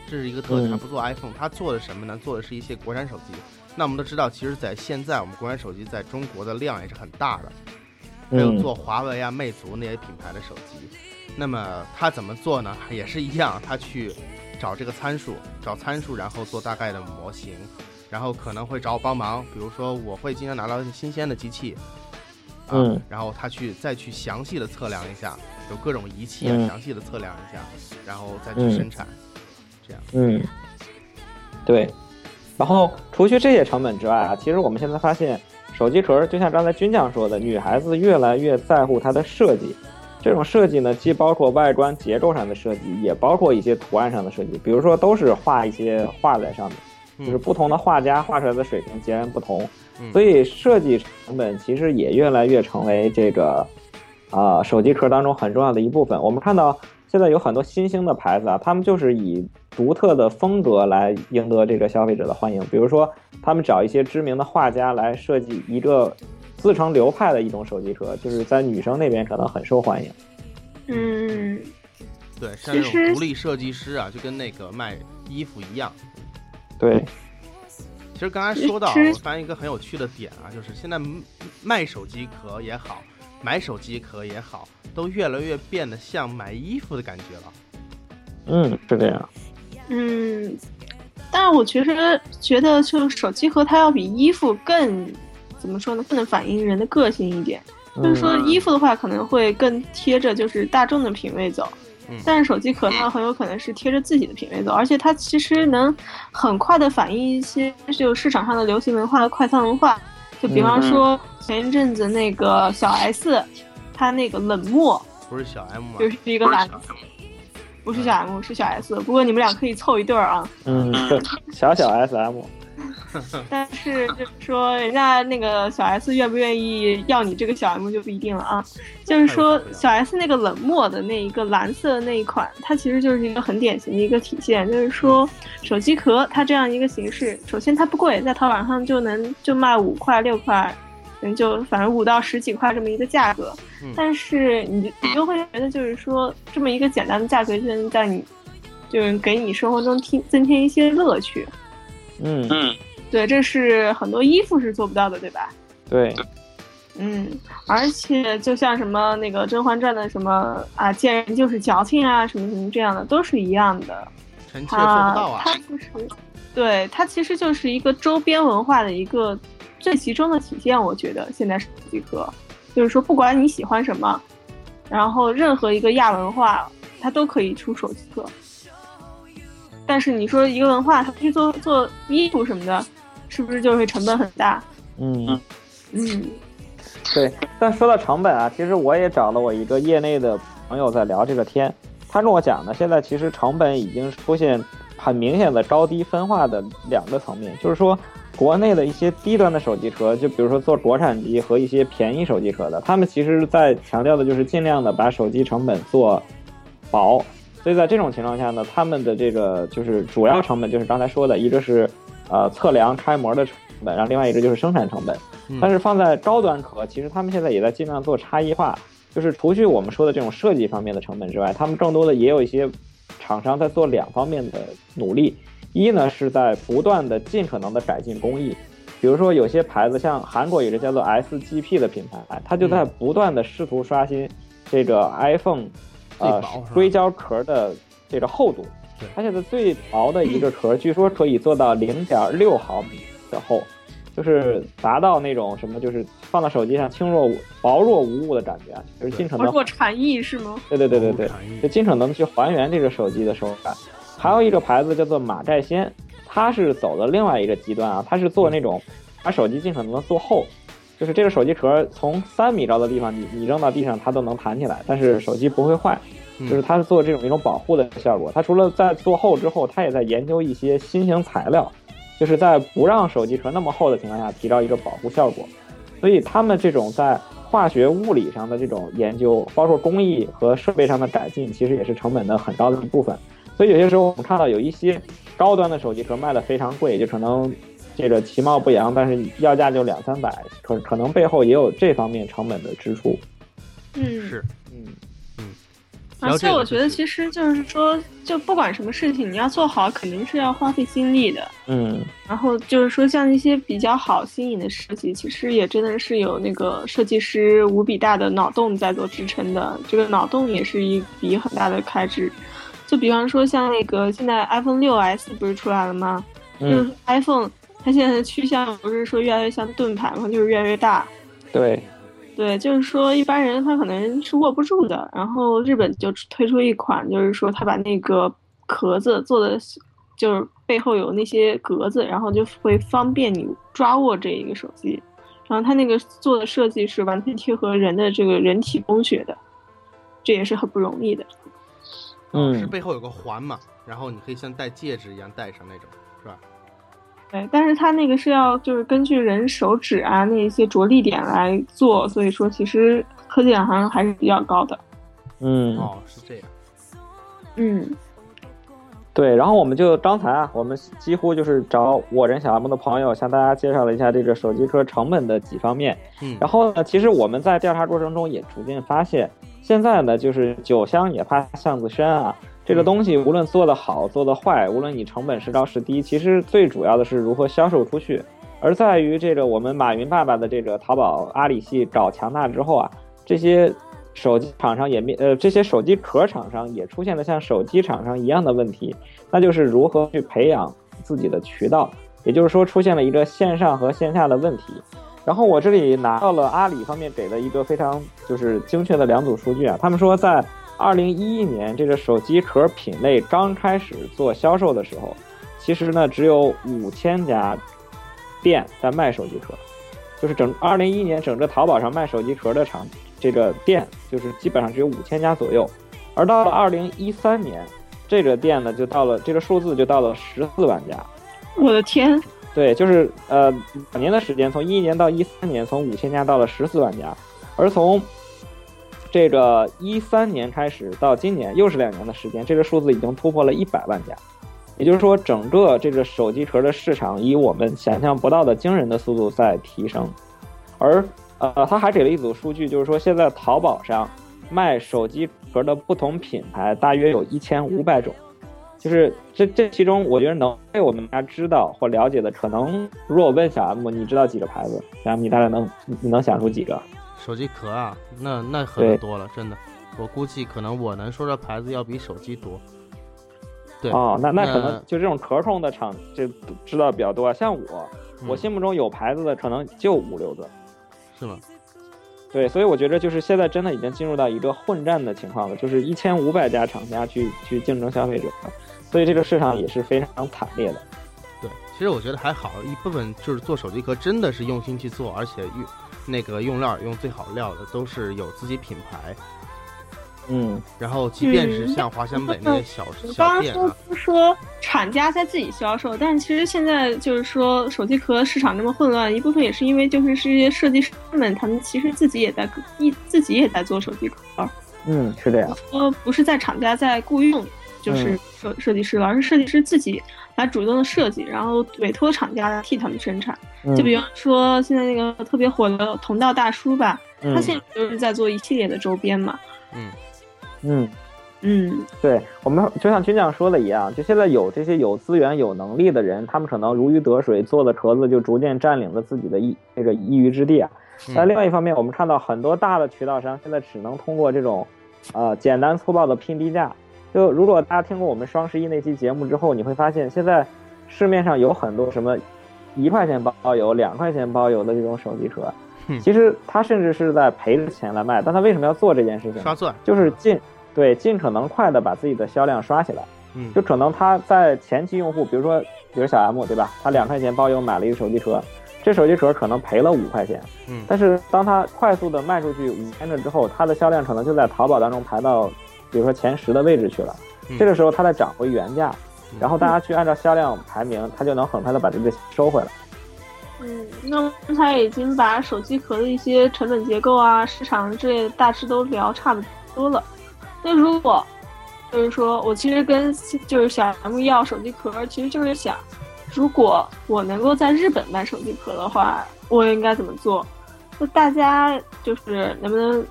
这是一个特点，嗯他不做 iPhone，他做的什么呢？做的是一些国产手机。那我们都知道，其实，在现在我们国产手机在中国的量也是很大的，还有嗯做华为啊、魅族那些品牌的手机。那么他怎么做呢？<laughs> 也是一样，他去找这个参数，找参数，然后做大概的模型，然后可能会找我帮忙，比如说我会经常拿到一些新鲜的机器，啊，嗯然后他去再去详细的测量一下，有各种仪器啊，嗯详细的测量一下，然后再去嗯生产，这样。嗯，对。然后除去这些成本之外啊，其实我们现在发现，手机壳就像刚才军将说的，女孩子越来越在乎它的设计。这种设计呢，既包括外观结构上的设计，也包括一些图案上的设计。比如说，都是画一些画在上面，嗯就是不同的画家画出来的水平截然不同。嗯所以设计成本其实也越来越成为这个啊、手机壳当中很重要的一部分。我们看到现在有很多新兴的牌子啊，他们就是以独特的风格来赢得这个消费者的欢迎。比如说，他们找一些知名的画家来设计一个自成流派的一种手机壳，就是在女生那边可能很受欢迎。嗯，对，像这种其实独立设计师啊，就跟那个卖衣服一样。对，其实刚才说到我发现一个很有趣的点啊，就是现在卖手机壳也好，买手机壳也好，都越来越变得像买衣服的感觉了。嗯，是这样。嗯，但是我其实觉得，就是手机壳它要比衣服更怎么说呢，更能反映人的个性一点。就是说，嗯衣服的话可能会更贴着就是大众的品味走，嗯但是手机壳它很有可能是贴着自己的品味走，而且它其实能很快的反映一些就市场上的流行文化和快餐文化。就比方说前一阵子那个小 S，他那个冷漠不是小 M 吗？就是一个蓝，不是小 M 是小 S，不过你们俩可以凑一对儿啊。嗯，<laughs> 小小 SM。<laughs> 但是就是说，人家那个小 S 愿不愿意要你这个小 M 就不一定了啊。就是说，小 S 那个冷漠的那一个蓝色的那一款，它其实就是一个很典型的一个体现。就是说，手机壳它这样一个形式，首先它不贵，在淘宝上就能就卖五块六块，嗯，就反正五到十几块这么一个价格。嗯但是你你就会觉得，就是说这么一个简单的价格，就能在你就是给你生活中添增添一些乐趣。嗯嗯对，这是很多衣服是做不到的，对吧？对，嗯，而且就像什么那个《甄嬛传》的什么啊，见人就是矫情啊，什么什么这样的，都是一样的。臣妾做不到啊。它就是，对，它其实就是一个周边文化的一个最集中的体现。我觉得现在手机壳，就是说不管你喜欢什么，然后任何一个亚文化，它都可以出手机壳。但是你说一个文化，它去做做衣服什么的，是不是就会成本很大？嗯嗯，对。但说到成本啊，其实我也找了我一个业内的朋友在聊这个天，他跟我讲呢，现在其实成本已经出现很明显的高低分化的两个层面，就是说国内的一些低端的手机壳，就比如说做国产机和一些便宜手机壳的，他们其实在强调的就是尽量的把手机成本做薄。所以在这种情况下呢，他们的这个就是主要成本就是刚才说的，一个是，呃，测量开模的成本，然后另外一个就是生产成本。但是放在高端壳，其实他们现在也在尽量做差异化，就是除去我们说的这种设计方面的成本之外，他们更多的也有一些厂商在做两方面的努力。一呢是在不断的尽可能的改进工艺，比如说有些牌子像韩国有个叫做 SGP 的品牌，它就在不断的试图刷新这个 iPhone。呃，硅胶壳的这个厚度，它现在最薄的一个壳，据说可以做到零点六毫米的厚，就是达到那种什么，就是放到手机上轻若薄若无物的感觉，就是尽可能若禅意是吗？对对对对对，就尽可能去还原这个手机的手感。还有一个牌子叫做马寨仙，它是走的另外一个极端啊，它是做那种把手机尽可能的做厚。就是这个手机壳从三米高的地方，你你扔到地上它都能弹起来，但是手机不会坏。就是它是做这种一种保护的效果。它除了在做厚之后，它也在研究一些新型材料，就是在不让手机壳那么厚的情况下，提高一个保护效果。所以他们这种在化学物理上的这种研究，包括工艺和设备上的改进，其实也是成本的很高的一部分。所以有些时候我们看到有一些高端的手机壳卖的非常贵，就可能。这个其貌不扬，但是要价就两三百，可可能背后也有这方面成本的支出。嗯，是，嗯嗯。而且我觉得，其实就是说，就不管什么事情，你要做好，肯定是要花费心力的。嗯。然后就是说，像一些比较好、新颖的设计，其实也真的是有那个设计师无比大的脑洞在做支撑的。这个脑洞也是一笔很大的开支。就比方说，像那个现在 iPhone 六 S 不是出来了吗？嗯。iPhone。它现在的趋向不是说越来越像盾牌嘛？就是越来越大。对，对，就是说一般人他可能是握不住的。然后日本就推出一款，就是说他把那个壳子做的，就是背后有那些格子，然后就会方便你抓握这一个手机。然后它那个做的设计是完全贴合人的这个人体工学的，这也是很不容易的。嗯，是背后有个环嘛，然后你可以像戴戒指一样戴上那种，是吧？对，但是它那个是要就是根据人手指啊那一些着力点来做，所以说其实科技感好像还是比较高的。嗯，哦，是这样。嗯，对，然后我们就刚才啊，我们几乎就是找我人小阿木的朋友向大家介绍了一下这个手机壳成本的几方面。嗯，然后呢，其实我们在调查过程中也逐渐发现，现在呢就是酒香也怕巷子深啊。这个东西无论做得好做得坏，无论你成本是高是低，其实最主要的是如何销售出去。而在于这个我们马云爸爸的这个淘宝阿里系搞强大之后啊，这些手机厂商也面呃这些手机壳厂商也出现了像手机厂商一样的问题，那就是如何去培养自己的渠道，也就是说出现了一个线上和线下的问题。然后我这里拿到了阿里方面给的一个非常就是精确的两组数据啊，他们说在。二零一一年，这个手机壳品类刚开始做销售的时候，其实呢只有五千家店在卖手机壳，就是整二零一一年整个淘宝上卖手机壳的厂，这个店就是基本上只有五千家左右。而到了二零一三年，这个店呢就到了这个数字就到了十四万家。我的天！对，就是呃两年的时间，从一一年到一三年，从五千家到了十四万家，而从这个一三年开始到今年又是两年的时间，这个数字已经突破了一百万家，也就是说，整个这个手机壳的市场以我们想象不到的惊人的速度在提升。而呃，他还给了一组数据，就是说现在淘宝上卖手机壳的不同品牌大约有一千五百种，就是这这其中，我觉得能被我们大家知道或了解的，可能如果我问小 M，你知道几个牌子？小 M，你大概能你能想出几个？手机壳啊，那那很多了，真的。我估计可能我能说的牌子要比手机多。对哦，那那可能就这种壳控的厂就知道比较多。像我，我心目中有牌子的可能就五六个，是吗？对，所以我觉得就是现在真的已经进入到一个混战的情况了，就是一千五百家厂家去去竞争消费者，所以这个市场也是非常惨烈的。对，其实我觉得还好，一部分就是做手机壳真的是用心去做，而且用那个用料用最好料的，都是有自己品牌。嗯，然后即便是像华强北那些小小店啊，说厂家在自己销售，但是其实现在就是说手机壳市场这么混乱，一部分也是因为就是这些设计师们，他们其实自己也在一自己也在做手机壳。嗯，是这样。说不是在厂家在雇佣，就是设设计师了，而是设计师自己来主动的设计，然后委托厂家替他们生产。就比方说现在那个特别火的同道大叔吧，他现在就是在做一系列的周边嘛。嗯。嗯，嗯，对我们就像军将说的一样，就现在有这些有资源、有能力的人，他们可能如鱼得水，做的壳子就逐渐占领了自己的一那个一隅之地啊。但另外一方面，我们看到很多大的渠道商现在只能通过这种，呃，简单粗暴的拼低价。就如果大家听过我们双十一那期节目之后，你会发现现在市面上有很多什么一块钱包邮、两块钱包邮的这种手机壳，其实他甚至是在赔着钱来卖。但他为什么要做这件事情？刷钻，就是尽。对，尽可能快的把自己的销量刷起来，嗯，就可能他在前期用户，比如说，比如小 M 对吧？他两块钱包邮买了一个手机壳，这手机壳可能赔了五块钱，嗯，但是当他快速的卖出去五千个之后，他的销量可能就在淘宝当中排到，比如说前十的位置去了，这个时候它再涨回原价，然后大家去按照销量排名，它就能很快的把这个收回来。嗯，那刚才已经把手机壳的一些成本结构啊、市场之类的大致都聊差不多了。那如果，就是说我其实跟就是小 M 要手机壳，其实就是想，如果我能够在日本卖手机壳的话，我应该怎么做？那大家就是能不能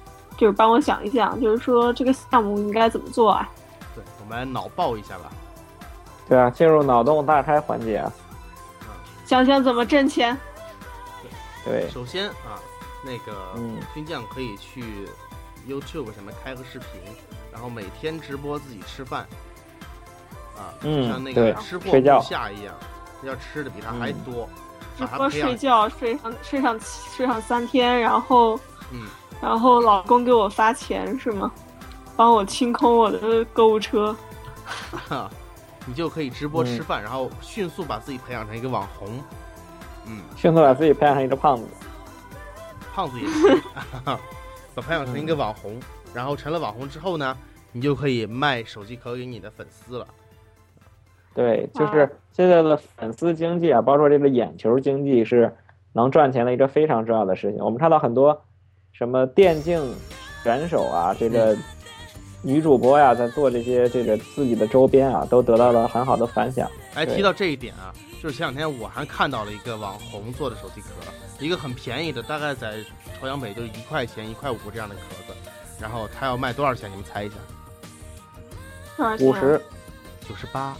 就是帮我想一想，就是说这个项目应该怎么做啊？对，我们来脑爆一下吧。对啊，进入脑洞大开环节啊。想想怎么挣钱。对，首先啊，那个军将可以去 YouTube 上面开个视频。然后每天直播自己吃饭，啊，就像那个吃货不下一样，要吃的比他还多。直播睡觉，睡上睡上睡上三天，然后，嗯，然后老公给我发钱是吗？帮我清空我的购物车。<laughs> 你就可以直播吃饭，然后迅速把自己培养成一个网红。嗯，迅速把自己培养成一个胖子。胖子也行，<laughs> 把培养成一个网红。然后成了网红之后呢，你就可以卖手机壳给你的粉丝了。对，就是现在的粉丝经济啊，包括这个眼球经济是能赚钱的一个非常重要的事情。我们看到很多什么电竞选手啊，这个女主播呀，在做这些这个自己的周边啊，都得到了很好的反响。哎，提到这一点啊，就是前两天我还看到了一个网红做的手机壳，一个很便宜的，大概在朝阳北就一块钱、一块五这样的壳子。然后他要卖多少钱？你们猜一下。五十，九十八。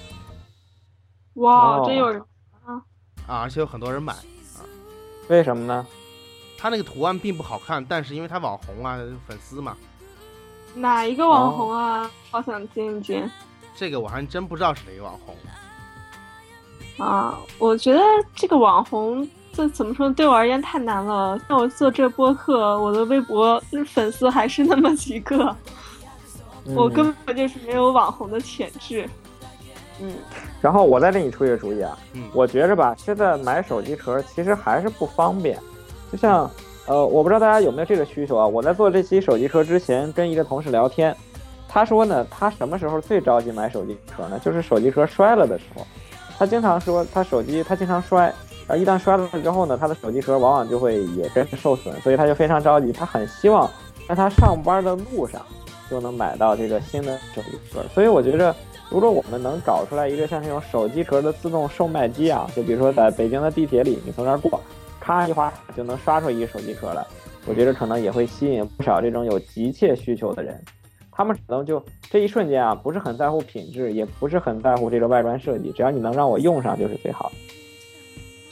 哇，真有人啊！啊，而且有很多人买啊。为什么呢？他那个图案并不好看，但是因为他网红啊，粉丝嘛。哪一个网红啊？好想见一见。这个我还真不知道是哪个网红。啊，我觉得这个网红。这怎么说？对我而言太难了。像我做这播客，我的微博粉丝还是那么几个，我根本就是没有网红的潜质。嗯。然后我再给你出一个主意啊，嗯我觉着吧，现在买手机壳其实还是不方便。就像，呃，我不知道大家有没有这个需求啊？我在做这期手机壳之前，跟一个同事聊天，他说呢，他什么时候最着急买手机壳呢？就是手机壳摔了的时候。他经常说，他手机他经常摔。而一旦摔了之后呢，他的手机壳往往就会也跟着受损，所以他就非常着急，他很希望在他上班的路上就能买到这个新的手机壳。所以我觉着，如果我们能搞出来一个像这种手机壳的自动售卖机啊，就比如说在北京的地铁里，你从那儿过，咔一划就能刷出一个手机壳来，我觉得可能也会吸引不少这种有急切需求的人。他们可能就这一瞬间啊，不是很在乎品质，也不是很在乎这个外观设计，只要你能让我用上就是最好的。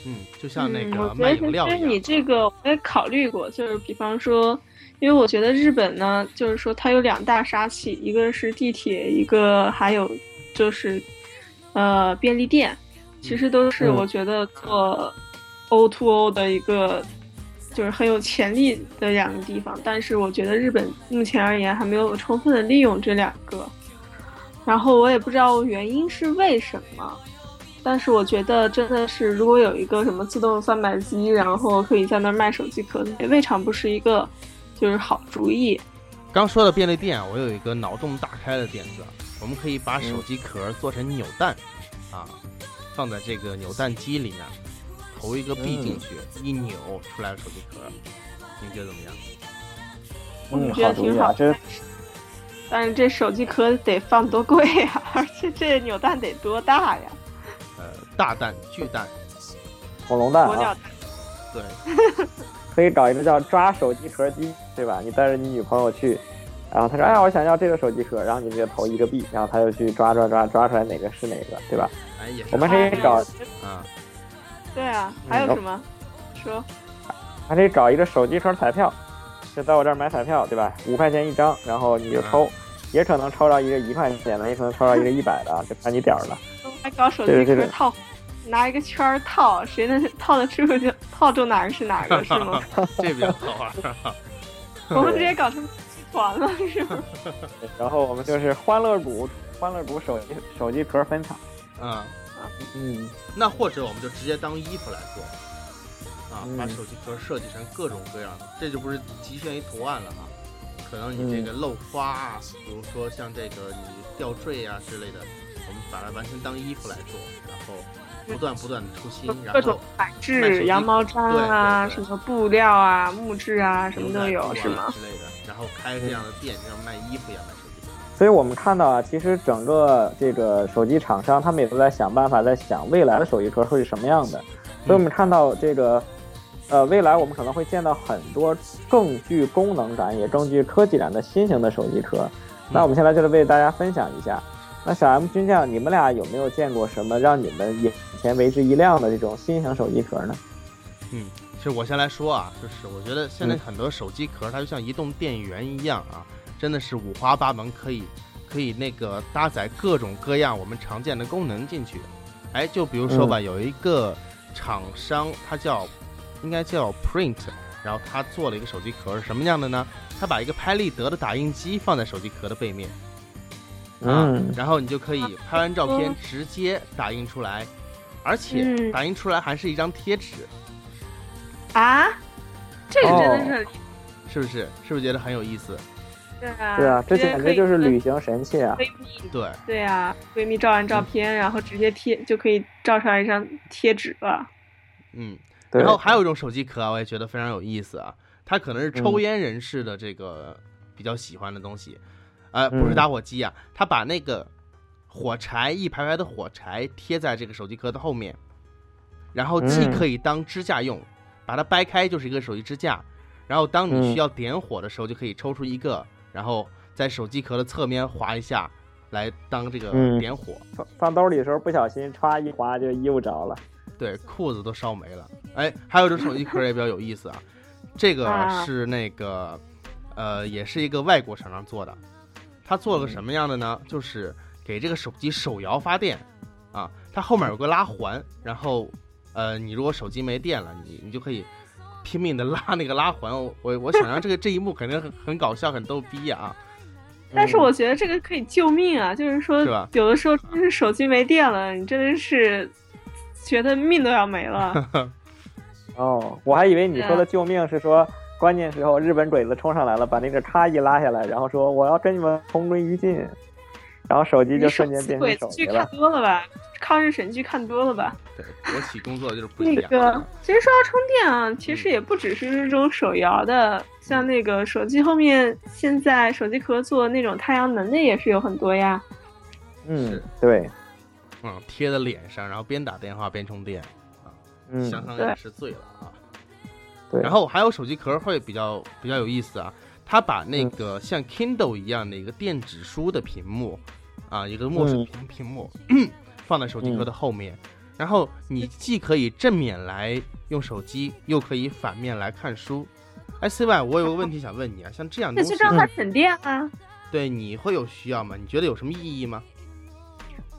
嗯，就像那嗯，个我觉得其卖饮料一样。实你这个我也考虑过，就是比方说，因为我觉得日本呢，就是说它有两大杀器，一个是地铁，一个还有就是呃便利店，其实都是嗯我觉得做 O to O 的一个就是很有潜力的两个地方，但是我觉得日本目前而言还没有充分的利用这两个，然后我也不知道原因是为什么。但是我觉得真的是，如果有一个什么自动贩卖机，然后可以在那儿卖手机壳，也未尝不是一个就是好主意。刚说的便利店，我有一个脑洞大开的点子，我们可以把嗯手机壳做成扭蛋，啊，放在这个扭蛋机里面，投一个币进去，嗯一扭出来的手机壳，你觉得怎么样？嗯，觉得好主意挺好啊，这但是这手机壳得放多贵呀、而且这扭蛋得多大呀？呃，大蛋、巨蛋，恐龙蛋啊鸵鸟，蛋。对，可以搞一个叫抓手机壳机，对吧？你带着你女朋友去，然后她说：“哎呀，我想要这个手机壳。”然后你直接投一个币，然后她就去抓抓抓抓出来哪个是哪个，对吧？哎，也是我们可以哎找，啊，对啊，嗯还有什么？说还可以找一个手机壳彩票，就在我这儿买彩票，对吧？五块钱一张，然后你就抽，也可能抽到一个一块钱的，也可能抽到一个一百的，就看你点儿了。<laughs> 还搞手机壳套，拿一个圈儿套，谁能套得出就套中哪个是哪个是吗？<laughs> 这比较好玩儿。<laughs> 我们直接搞成集团了是吗？然后我们就是欢乐谷，欢乐谷手机手机壳分场。嗯，嗯，那或者我们就直接当衣服来做，啊，嗯把手机壳设计成各种各样的，这就不是局限于图案了啊。可能你这个漏花啊，比如说像这个你吊坠啊之类的，我们把它完全当衣服来做，然后不断不断的出新，然各种后材质，羊毛毡啊，什么布料啊、木质啊，什么都有，是吗？之类的，然后开这样的店，像卖衣服一样卖手机。所以我们看到啊，其实整个这个手机厂商他们也都在想办法，在想未来的手机壳会是什么样的。所以我们看到这个，呃，未来我们可能会见到很多更具功能感也更具科技感的新型的手机壳。那我们现在就是为大家分享一下。那小 M 军将，你们俩有没有见过什么让你们眼前为之一亮的这种新型手机壳呢？嗯，其实我先来说啊，就是我觉得现在嗯很多手机壳它就像移动电源一样啊，真的是五花八门，可以可以那个搭载各种各样我们常见的功能进去。哎，就比如说吧，有一个厂商，它叫应该叫 Print，然后他做了一个手机壳是什么样的呢？他把一个拍立得的打印机放在手机壳的背面，啊，嗯然后你就可以拍完照片直接打印出来，而且嗯打印出来还是一张贴纸。啊，这个真的哦是很是不是？是不是觉得很有意思？对啊，对啊，这简直就是旅行神器啊！闺蜜对，对啊，闺蜜照完照片，然后直接贴就可以照出来一张贴纸了。嗯。然后还有一种手机壳啊，我也觉得非常有意思啊，它可能是抽嗯烟人士的这个比较喜欢的东西，呃，不是嗯。打火机啊，它把那个火柴一排排的火柴贴在这个手机壳的后面，然后既嗯。可以当支架用，把它掰开就是一个手机支架，然后当你嗯。需要点火的时候，就可以抽出一个，然后在手机壳的侧面划一下，来当这个嗯点火。放放兜里的时候不小心歘一划就衣服着了。对，裤子都烧没了。哎，还有一种手机壳也比较有意思啊，<laughs> 这个啊是那个，呃，也是一个外国厂商做的。他做了个什么样的呢？就是给这个手机手摇发电，啊，它后面有个拉环，然后，呃，你如果手机没电了，你你就可以拼命的拉那个拉环。我我我想象这个这一幕肯定很很搞笑，很逗逼啊。<laughs> 但是我觉得这个可以救命啊，就是说是吧有的时候真是手机没电了，你真的是觉得命都要没了。<laughs> 哦，我还以为你说的救命是说关键时候日本鬼子冲上来了，把那个叉一拉下来，然后说我要跟你们同归于尽，然后手机就瞬间变成鬼子剧看手机了。多了吧？抗日神剧看多了吧？对，国企工作就是不一样。那个，其实说到充电啊，其实也不只是这种手摇的，像那个手机后面现在手机壳做那种太阳能的也是有很多呀。嗯，对，嗯，贴在脸上，然后边打电话边充电啊，嗯，想想对也是醉了啊。对。然后还有手机壳会比较比较有意思啊，它把那个像 Kindle 一样的一个电子书的屏幕，啊，一个墨水屏屏幕，放在手机壳的后面，然后你既可以正面来用手机，又可以反面来看书。哎，C Y，我有个问题想问你啊，像这样东西，让它省电啊？对，你会有需要吗？你觉得有什么意义吗？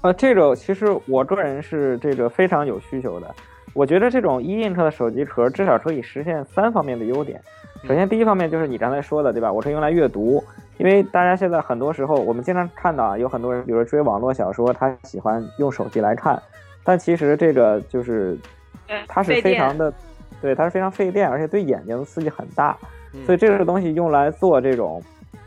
呃，这种其实我个人是这个非常有需求的。我觉得这种一 inch 的手机壳至少可以实现三方面的优点。首先，第一方面就是你刚才说的，对吧？我是用来阅读，因为大家现在很多时候，我们经常看到啊，有很多人，比如追网络小说，他喜欢用手机来看，但其实这个就是，它是非常的，对，它是非常费电，而且对眼睛的刺激很大。所以这个东西用来做这种，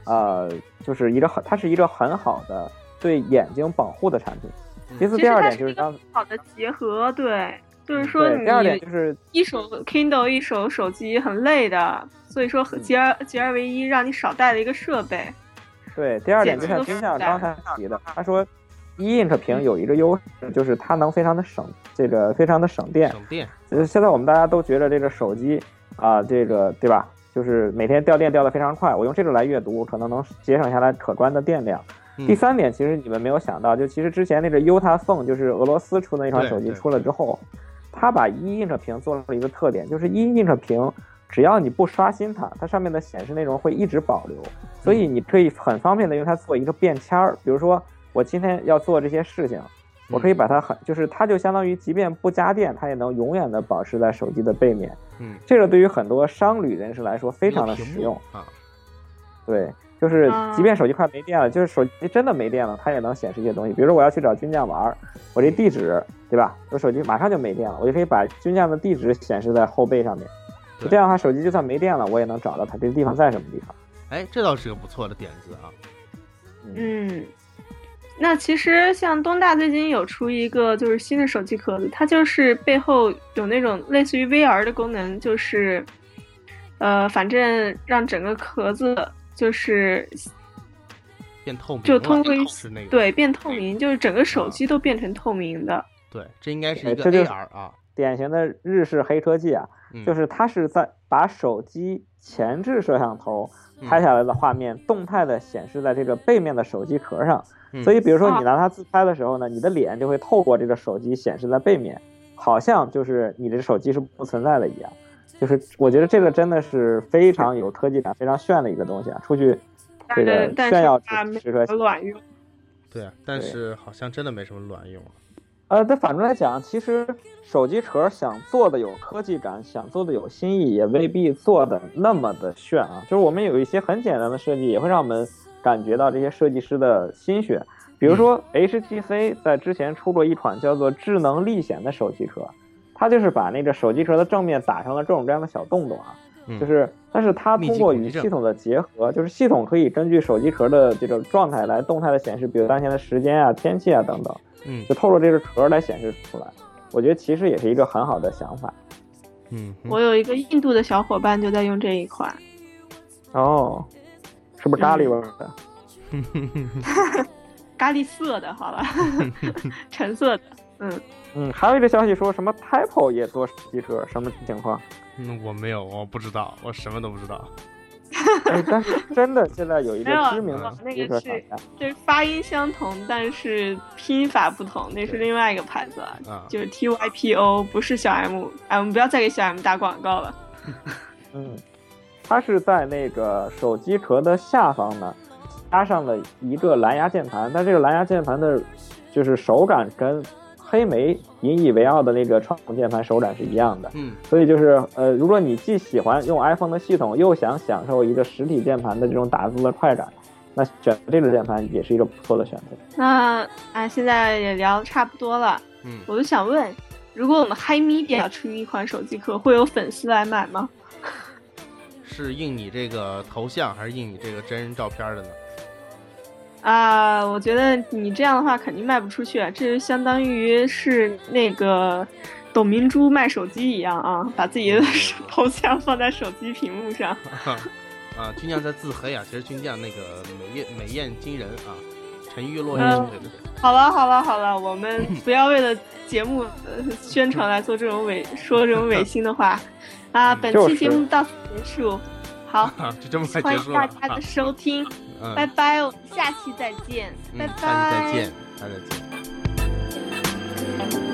呃，就是一个很，它是一个很好的。对眼睛保护的产品。其次，第二点就是刚好的结合，对，就是说你第二点就是一手 Kindle 一手手机很累的，所以说结而结而为一，让你少带了一个设备。对，第二点就像金像刚才提的，他说一 inch 屏有一个优势，就是它能非常的省这个非常的省电。省电。就是现在我们大家都觉得这个手机啊，这个对吧？就是每天掉电掉的非常快，我用这个来阅读，可能能节省下来可观的电量。第三点，其实你们没有想到，就其实之前那个 Uta Phone，就是俄罗斯出的那款手机出了之后，它把一 inch 屏做了一个特点，就是一 inch 屏，只要你不刷新它，它上面的显示内容会一直保留，所以你可以很方便的用它做一个便签儿。比如说我今天要做这些事情，我可以把它很，就是它就相当于即便不加电，它也能永远的保持在手机的背面。嗯，这个对于很多商旅人士来说非常的实用啊。对。就是，即便手机快没电了，就是手机真的没电了，它也能显示一些东西。比如说我要去找军将玩，我这地址，对吧？我手机马上就没电了，我就可以把军将的地址显示在后背上面。这样的话，手机就算没电了，我也能找到它这个地方在什么地方。哎，这倒是个不错的点子啊。嗯，那其实像东大最近有出一个就是新的手机壳子，它就是背后有那种类似于 VR 的功能，就是，呃，反正让整个壳子。就是变透明，就通过是那个对变透明，就是整个手机都变成透明的。对，这应该是一个 AR 啊，典型的日式黑科技啊，就是它是在把手机前置摄像头拍下来的画面动态的显示在这个背面的手机壳上，所以比如说你拿它自拍的时候呢，你的脸就会透过这个手机显示在背面，好像就是你的手机是不存在的一样。就是我觉得这个真的是非常有科技感、非常炫的一个东西啊！出去这个炫耀时刻卵用。对啊，但是好像真的没什么卵用。呃，但反过来讲，其实手机壳想做的有科技感，想做的有新意，也未必做的那么的炫啊。就是我们有一些很简单的设计，也会让我们感觉到这些设计师的心血。比如说，HTC 在之前出过一款叫做智能历险的手机壳。它就是把那个手机壳的正面打上了各种各样的小洞洞啊，就是，但是它通过与系统的结合，就是系统可以根据手机壳的这个状态来动态的显示，比如当前的时间啊、天气啊等等，嗯，就透过这个壳来显示出来。我觉得其实也是一个很好的想法。嗯，我有一个印度的小伙伴就在用这一款。哦，是不是咖喱味的？<laughs> <laughs> 咖喱色的，好了，<laughs> 橙色的，嗯。嗯，还有一个消息说什么 Type 也做机车，什么情况？嗯，我没有，我不知道，我什么都不知道。但是真的，现在有一个 <laughs> 知名的机车厂家，就是发音相同，但是拼法不同，那是另外一个牌子，就是 TYPO，不是小 M。哎，我们不要再给小 M 打广告了。<laughs> 嗯，它是在那个手机壳的下方呢，加上了一个蓝牙键盘，但这个蓝牙键盘的，就是手感跟。黑莓引以为傲的那个传统键盘手感是一样的，嗯，所以就是呃，如果你既喜欢用 iPhone 的系统，又想享受一个实体键盘的这种打字的快感，那选这个键盘也是一个不错的选择。那啊，现在也聊的差不多了，嗯，我就想问，如果我们 Hi Media 出一款手机壳，会有粉丝来买吗？<laughs> 是印你这个头像，还是印你这个真人照片的呢？啊，我觉得你这样的话肯定卖不出去，这就相当于是那个董明珠卖手机一样啊，把自己的头像放在手机屏幕上。<laughs> 啊，军将在自黑啊，其实军将那个美艳美艳惊人啊，沉鱼落雁对对对。好了好了好了，我们不要为了节目宣传来做这种违说这种违心的话 <laughs> 啊！本期节目到此结束。好，<laughs> 就这么快欢迎结束了。大家的收听，拜拜，我们下期再见。拜拜，再见，再见。